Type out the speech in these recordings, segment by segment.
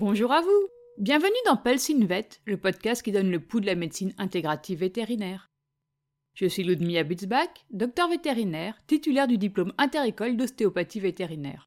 Bonjour à vous Bienvenue dans Pelsinvet, le podcast qui donne le pouls de la médecine intégrative vétérinaire. Je suis Ludmilla Butzbach, docteur vétérinaire, titulaire du diplôme interécole d'ostéopathie vétérinaire.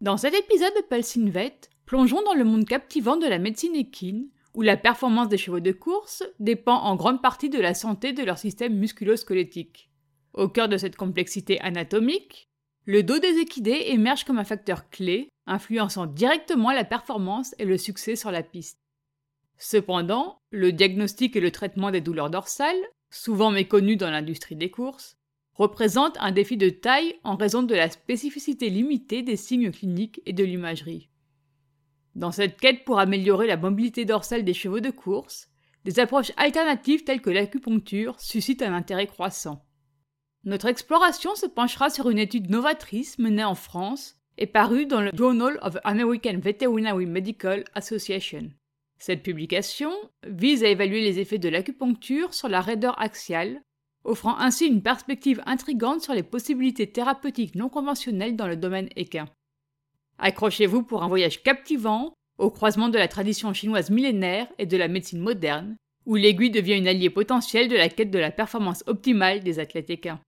Dans cet épisode de Pelsinvet, plongeons dans le monde captivant de la médecine équine, où la performance des chevaux de course dépend en grande partie de la santé de leur système musculo-squelettique. Au cœur de cette complexité anatomique, le dos des équidés émerge comme un facteur clé, influençant directement la performance et le succès sur la piste. Cependant, le diagnostic et le traitement des douleurs dorsales, souvent méconnus dans l'industrie des courses, représentent un défi de taille en raison de la spécificité limitée des signes cliniques et de l'imagerie. Dans cette quête pour améliorer la mobilité dorsale des chevaux de course, des approches alternatives telles que l'acupuncture suscitent un intérêt croissant. Notre exploration se penchera sur une étude novatrice menée en France et parue dans le Journal of American Veterinary Medical Association. Cette publication vise à évaluer les effets de l'acupuncture sur la raideur axiale, offrant ainsi une perspective intrigante sur les possibilités thérapeutiques non conventionnelles dans le domaine équin. Accrochez-vous pour un voyage captivant au croisement de la tradition chinoise millénaire et de la médecine moderne, où l'aiguille devient une alliée potentielle de la quête de la performance optimale des athlètes équins.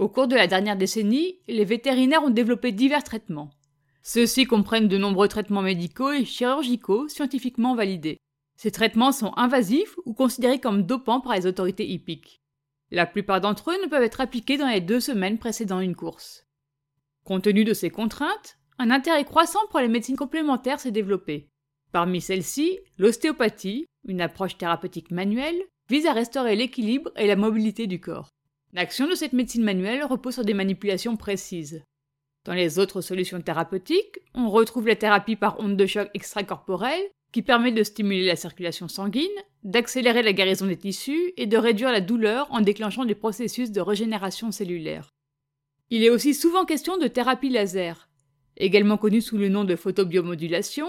Au cours de la dernière décennie, les vétérinaires ont développé divers traitements. Ceux-ci comprennent de nombreux traitements médicaux et chirurgicaux scientifiquement validés. Ces traitements sont invasifs ou considérés comme dopants par les autorités hippiques. La plupart d'entre eux ne peuvent être appliqués dans les deux semaines précédant une course. Compte tenu de ces contraintes, un intérêt croissant pour les médecines complémentaires s'est développé. Parmi celles-ci, l'ostéopathie, une approche thérapeutique manuelle, vise à restaurer l'équilibre et la mobilité du corps. L'action de cette médecine manuelle repose sur des manipulations précises. Dans les autres solutions thérapeutiques, on retrouve la thérapie par onde de choc extracorporelle, qui permet de stimuler la circulation sanguine, d'accélérer la guérison des tissus et de réduire la douleur en déclenchant des processus de régénération cellulaire. Il est aussi souvent question de thérapie laser. Également connue sous le nom de photobiomodulation,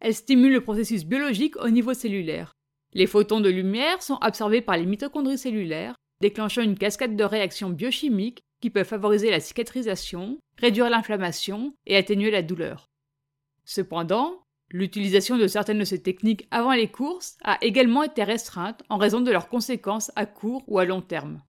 elle stimule le processus biologique au niveau cellulaire. Les photons de lumière sont absorbés par les mitochondries cellulaires déclenchant une cascade de réactions biochimiques qui peuvent favoriser la cicatrisation, réduire l'inflammation et atténuer la douleur. Cependant, l'utilisation de certaines de ces techniques avant les courses a également été restreinte en raison de leurs conséquences à court ou à long terme.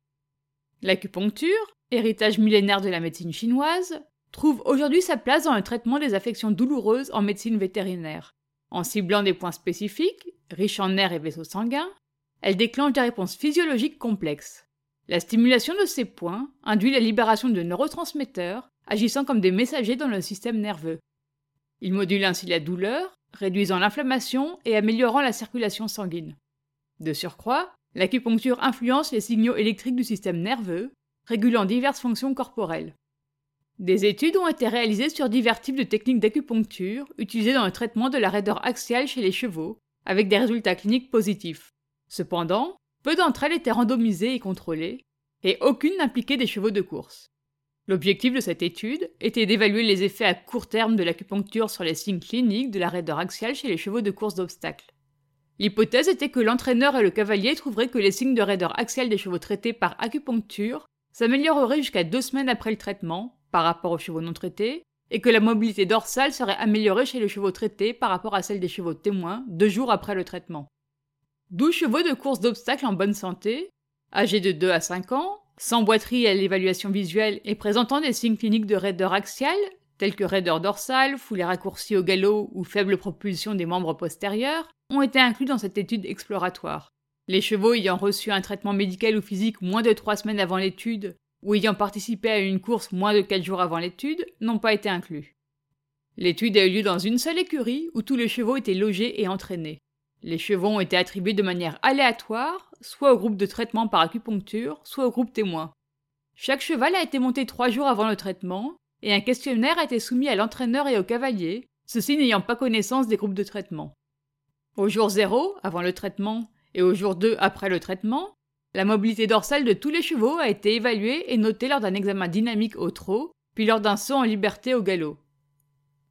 L'acupuncture, héritage millénaire de la médecine chinoise, trouve aujourd'hui sa place dans le traitement des affections douloureuses en médecine vétérinaire. En ciblant des points spécifiques, riches en nerfs et vaisseaux sanguins, elle déclenche des réponses physiologiques complexes. La stimulation de ces points induit la libération de neurotransmetteurs agissant comme des messagers dans le système nerveux. Il module ainsi la douleur, réduisant l'inflammation et améliorant la circulation sanguine. De surcroît, l'acupuncture influence les signaux électriques du système nerveux, régulant diverses fonctions corporelles. Des études ont été réalisées sur divers types de techniques d'acupuncture utilisées dans le traitement de la raideur axiale chez les chevaux, avec des résultats cliniques positifs. Cependant, peu d'entre elles étaient randomisées et contrôlées, et aucune n'impliquait des chevaux de course. L'objectif de cette étude était d'évaluer les effets à court terme de l'acupuncture sur les signes cliniques de la raideur axiale chez les chevaux de course d'obstacles. L'hypothèse était que l'entraîneur et le cavalier trouveraient que les signes de raideur axiale des chevaux traités par acupuncture s'amélioreraient jusqu'à deux semaines après le traitement par rapport aux chevaux non traités, et que la mobilité dorsale serait améliorée chez les chevaux traités par rapport à celle des chevaux témoins deux jours après le traitement. 12 chevaux de course d'obstacles en bonne santé, âgés de 2 à 5 ans, sans boiterie à l'évaluation visuelle et présentant des signes cliniques de raideur axiale, tels que raideur dorsale, foulée raccourcie au galop ou faible propulsion des membres postérieurs, ont été inclus dans cette étude exploratoire. Les chevaux ayant reçu un traitement médical ou physique moins de 3 semaines avant l'étude, ou ayant participé à une course moins de 4 jours avant l'étude, n'ont pas été inclus. L'étude a eu lieu dans une seule écurie où tous les chevaux étaient logés et entraînés. Les chevaux ont été attribués de manière aléatoire, soit au groupe de traitement par acupuncture, soit au groupe témoin. Chaque cheval a été monté trois jours avant le traitement, et un questionnaire a été soumis à l'entraîneur et au cavalier, ceux-ci n'ayant pas connaissance des groupes de traitement. Au jour 0, avant le traitement, et au jour 2, après le traitement, la mobilité dorsale de tous les chevaux a été évaluée et notée lors d'un examen dynamique au trot, puis lors d'un saut en liberté au galop.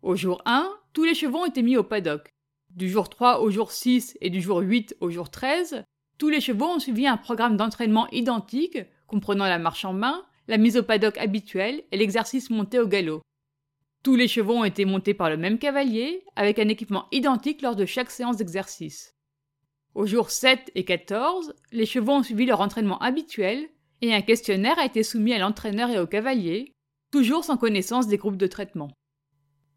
Au jour 1, tous les chevaux ont été mis au paddock. Du jour 3 au jour 6 et du jour 8 au jour 13, tous les chevaux ont suivi un programme d'entraînement identique, comprenant la marche en main, la mise au paddock habituelle et l'exercice monté au galop. Tous les chevaux ont été montés par le même cavalier, avec un équipement identique lors de chaque séance d'exercice. Au jour 7 et 14, les chevaux ont suivi leur entraînement habituel et un questionnaire a été soumis à l'entraîneur et au cavalier, toujours sans connaissance des groupes de traitement.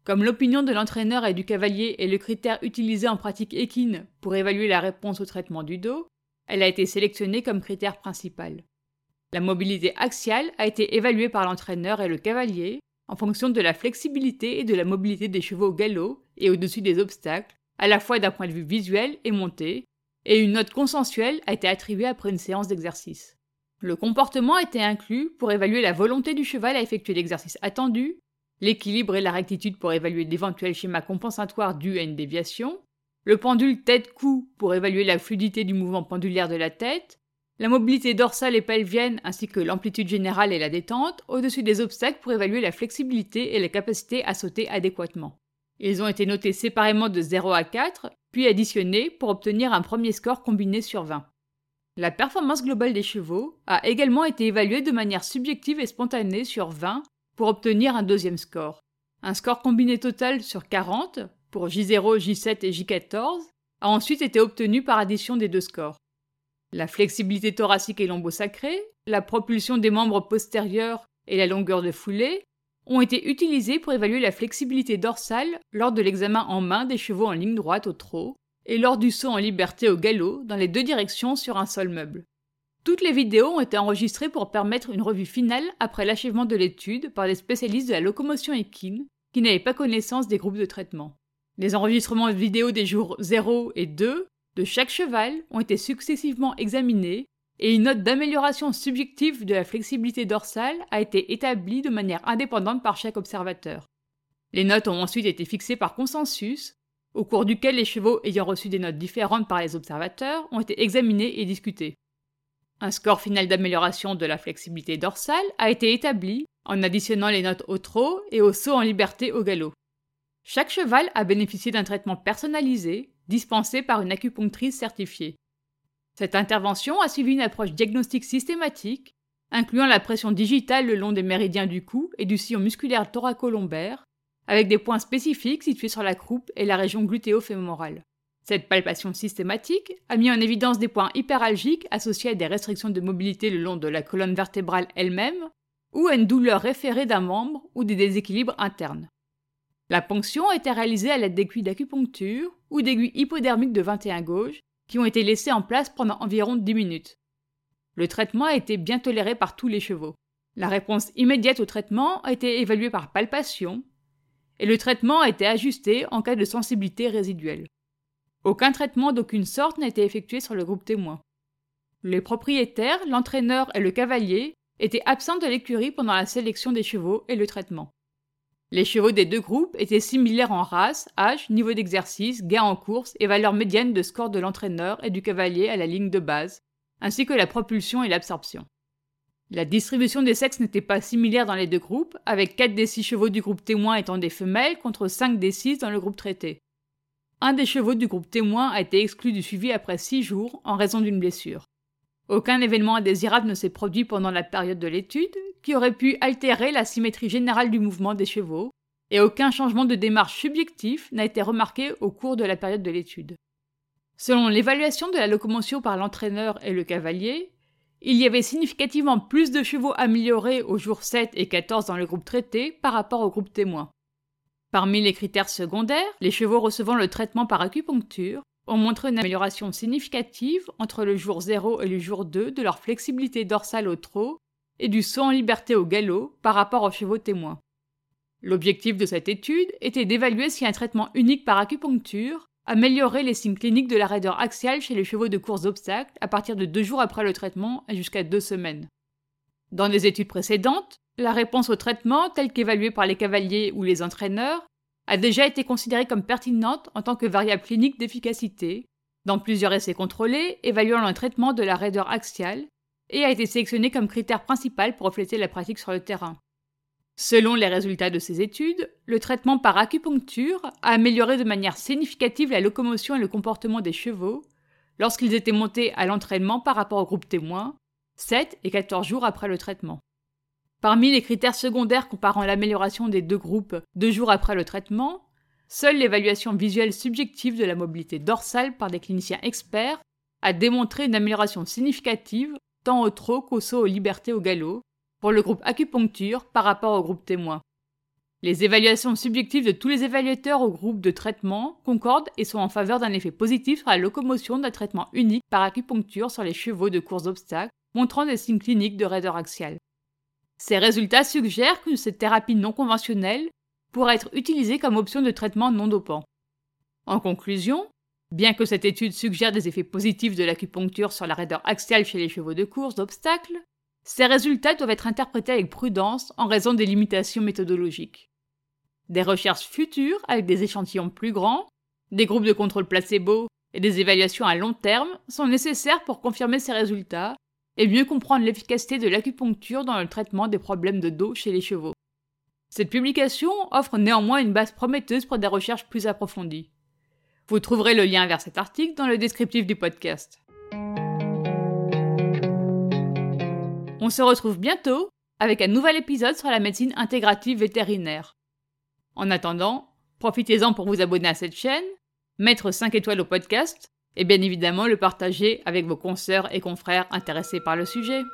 Comme l'opinion de l'entraîneur et du cavalier est le critère utilisé en pratique équine pour évaluer la réponse au traitement du dos, elle a été sélectionnée comme critère principal. La mobilité axiale a été évaluée par l'entraîneur et le cavalier en fonction de la flexibilité et de la mobilité des chevaux au galop et au-dessus des obstacles, à la fois d'un point de vue visuel et monté, et une note consensuelle a été attribuée après une séance d'exercice. Le comportement a été inclus pour évaluer la volonté du cheval à effectuer l'exercice attendu, l'équilibre et la rectitude pour évaluer d'éventuels schémas compensatoires dus à une déviation, le pendule tête-cou pour évaluer la fluidité du mouvement pendulaire de la tête, la mobilité dorsale et pelvienne ainsi que l'amplitude générale et la détente au-dessus des obstacles pour évaluer la flexibilité et la capacité à sauter adéquatement. Ils ont été notés séparément de 0 à 4, puis additionnés pour obtenir un premier score combiné sur 20. La performance globale des chevaux a également été évaluée de manière subjective et spontanée sur 20 pour obtenir un deuxième score. Un score combiné total sur 40 pour J0, J7 et J14 a ensuite été obtenu par addition des deux scores. La flexibilité thoracique et lombosacrée, la propulsion des membres postérieurs et la longueur de foulée ont été utilisés pour évaluer la flexibilité dorsale lors de l'examen en main des chevaux en ligne droite au trot et lors du saut en liberté au galop dans les deux directions sur un sol meuble. Toutes les vidéos ont été enregistrées pour permettre une revue finale après l'achèvement de l'étude par des spécialistes de la locomotion équine qui n'avaient pas connaissance des groupes de traitement. Les enregistrements vidéo des jours 0 et 2 de chaque cheval ont été successivement examinés et une note d'amélioration subjective de la flexibilité dorsale a été établie de manière indépendante par chaque observateur. Les notes ont ensuite été fixées par consensus, au cours duquel les chevaux ayant reçu des notes différentes par les observateurs ont été examinés et discutés. Un score final d'amélioration de la flexibilité dorsale a été établi en additionnant les notes au trot et au saut en liberté au galop. Chaque cheval a bénéficié d'un traitement personnalisé, dispensé par une acupunctrice certifiée. Cette intervention a suivi une approche diagnostique systématique, incluant la pression digitale le long des méridiens du cou et du sillon musculaire thoraco-lombaire, avec des points spécifiques situés sur la croupe et la région glutéo-fémorale. Cette palpation systématique a mis en évidence des points hyperalgiques associés à des restrictions de mobilité le long de la colonne vertébrale elle-même, ou à une douleur référée d'un membre ou des déséquilibres internes. La ponction a été réalisée à l'aide d'aiguilles d'acupuncture ou d'aiguilles hypodermiques de 21 gauche qui ont été laissées en place pendant environ 10 minutes. Le traitement a été bien toléré par tous les chevaux. La réponse immédiate au traitement a été évaluée par palpation et le traitement a été ajusté en cas de sensibilité résiduelle. Aucun traitement d'aucune sorte n'a été effectué sur le groupe témoin. Les propriétaires, l'entraîneur et le cavalier étaient absents de l'écurie pendant la sélection des chevaux et le traitement. Les chevaux des deux groupes étaient similaires en race, âge, niveau d'exercice, gain en course et valeur médiane de score de l'entraîneur et du cavalier à la ligne de base, ainsi que la propulsion et l'absorption. La distribution des sexes n'était pas similaire dans les deux groupes, avec 4 des 6 chevaux du groupe témoin étant des femelles contre 5 des 6 dans le groupe traité. Un des chevaux du groupe témoin a été exclu du suivi après 6 jours en raison d'une blessure. Aucun événement indésirable ne s'est produit pendant la période de l'étude, qui aurait pu altérer la symétrie générale du mouvement des chevaux, et aucun changement de démarche subjectif n'a été remarqué au cours de la période de l'étude. Selon l'évaluation de la locomotion par l'entraîneur et le cavalier, il y avait significativement plus de chevaux améliorés aux jours 7 et 14 dans le groupe traité par rapport au groupe témoin. Parmi les critères secondaires, les chevaux recevant le traitement par acupuncture ont montré une amélioration significative entre le jour 0 et le jour 2 de leur flexibilité dorsale au trot et du saut en liberté au galop par rapport aux chevaux témoins. L'objectif de cette étude était d'évaluer si un traitement unique par acupuncture améliorait les signes cliniques de la raideur axiale chez les chevaux de course d'obstacles à partir de deux jours après le traitement et jusqu'à deux semaines. Dans des études précédentes, la réponse au traitement, telle qu'évaluée par les cavaliers ou les entraîneurs, a déjà été considérée comme pertinente en tant que variable clinique d'efficacité, dans plusieurs essais contrôlés évaluant le traitement de la raideur axiale, et a été sélectionné comme critère principal pour refléter la pratique sur le terrain. Selon les résultats de ces études, le traitement par acupuncture a amélioré de manière significative la locomotion et le comportement des chevaux lorsqu'ils étaient montés à l'entraînement par rapport au groupe témoin, 7 et 14 jours après le traitement. Parmi les critères secondaires comparant l'amélioration des deux groupes deux jours après le traitement, seule l'évaluation visuelle subjective de la mobilité dorsale par des cliniciens experts a démontré une amélioration significative tant au trot qu'au saut aux libertés au galop pour le groupe acupuncture par rapport au groupe témoin. Les évaluations subjectives de tous les évaluateurs au groupe de traitement concordent et sont en faveur d'un effet positif sur la locomotion d'un traitement unique par acupuncture sur les chevaux de course d'obstacles, montrant des signes cliniques de raideur axiale. Ces résultats suggèrent que cette thérapie non conventionnelle pourrait être utilisée comme option de traitement non dopant. En conclusion, bien que cette étude suggère des effets positifs de l'acupuncture sur la raideur axiale chez les chevaux de course d'obstacles, ces résultats doivent être interprétés avec prudence en raison des limitations méthodologiques. Des recherches futures avec des échantillons plus grands, des groupes de contrôle placebo et des évaluations à long terme sont nécessaires pour confirmer ces résultats et mieux comprendre l'efficacité de l'acupuncture dans le traitement des problèmes de dos chez les chevaux. Cette publication offre néanmoins une base prometteuse pour des recherches plus approfondies. Vous trouverez le lien vers cet article dans le descriptif du podcast. On se retrouve bientôt avec un nouvel épisode sur la médecine intégrative vétérinaire. En attendant, profitez-en pour vous abonner à cette chaîne, mettre 5 étoiles au podcast et bien évidemment le partager avec vos consoeurs et confrères intéressés par le sujet.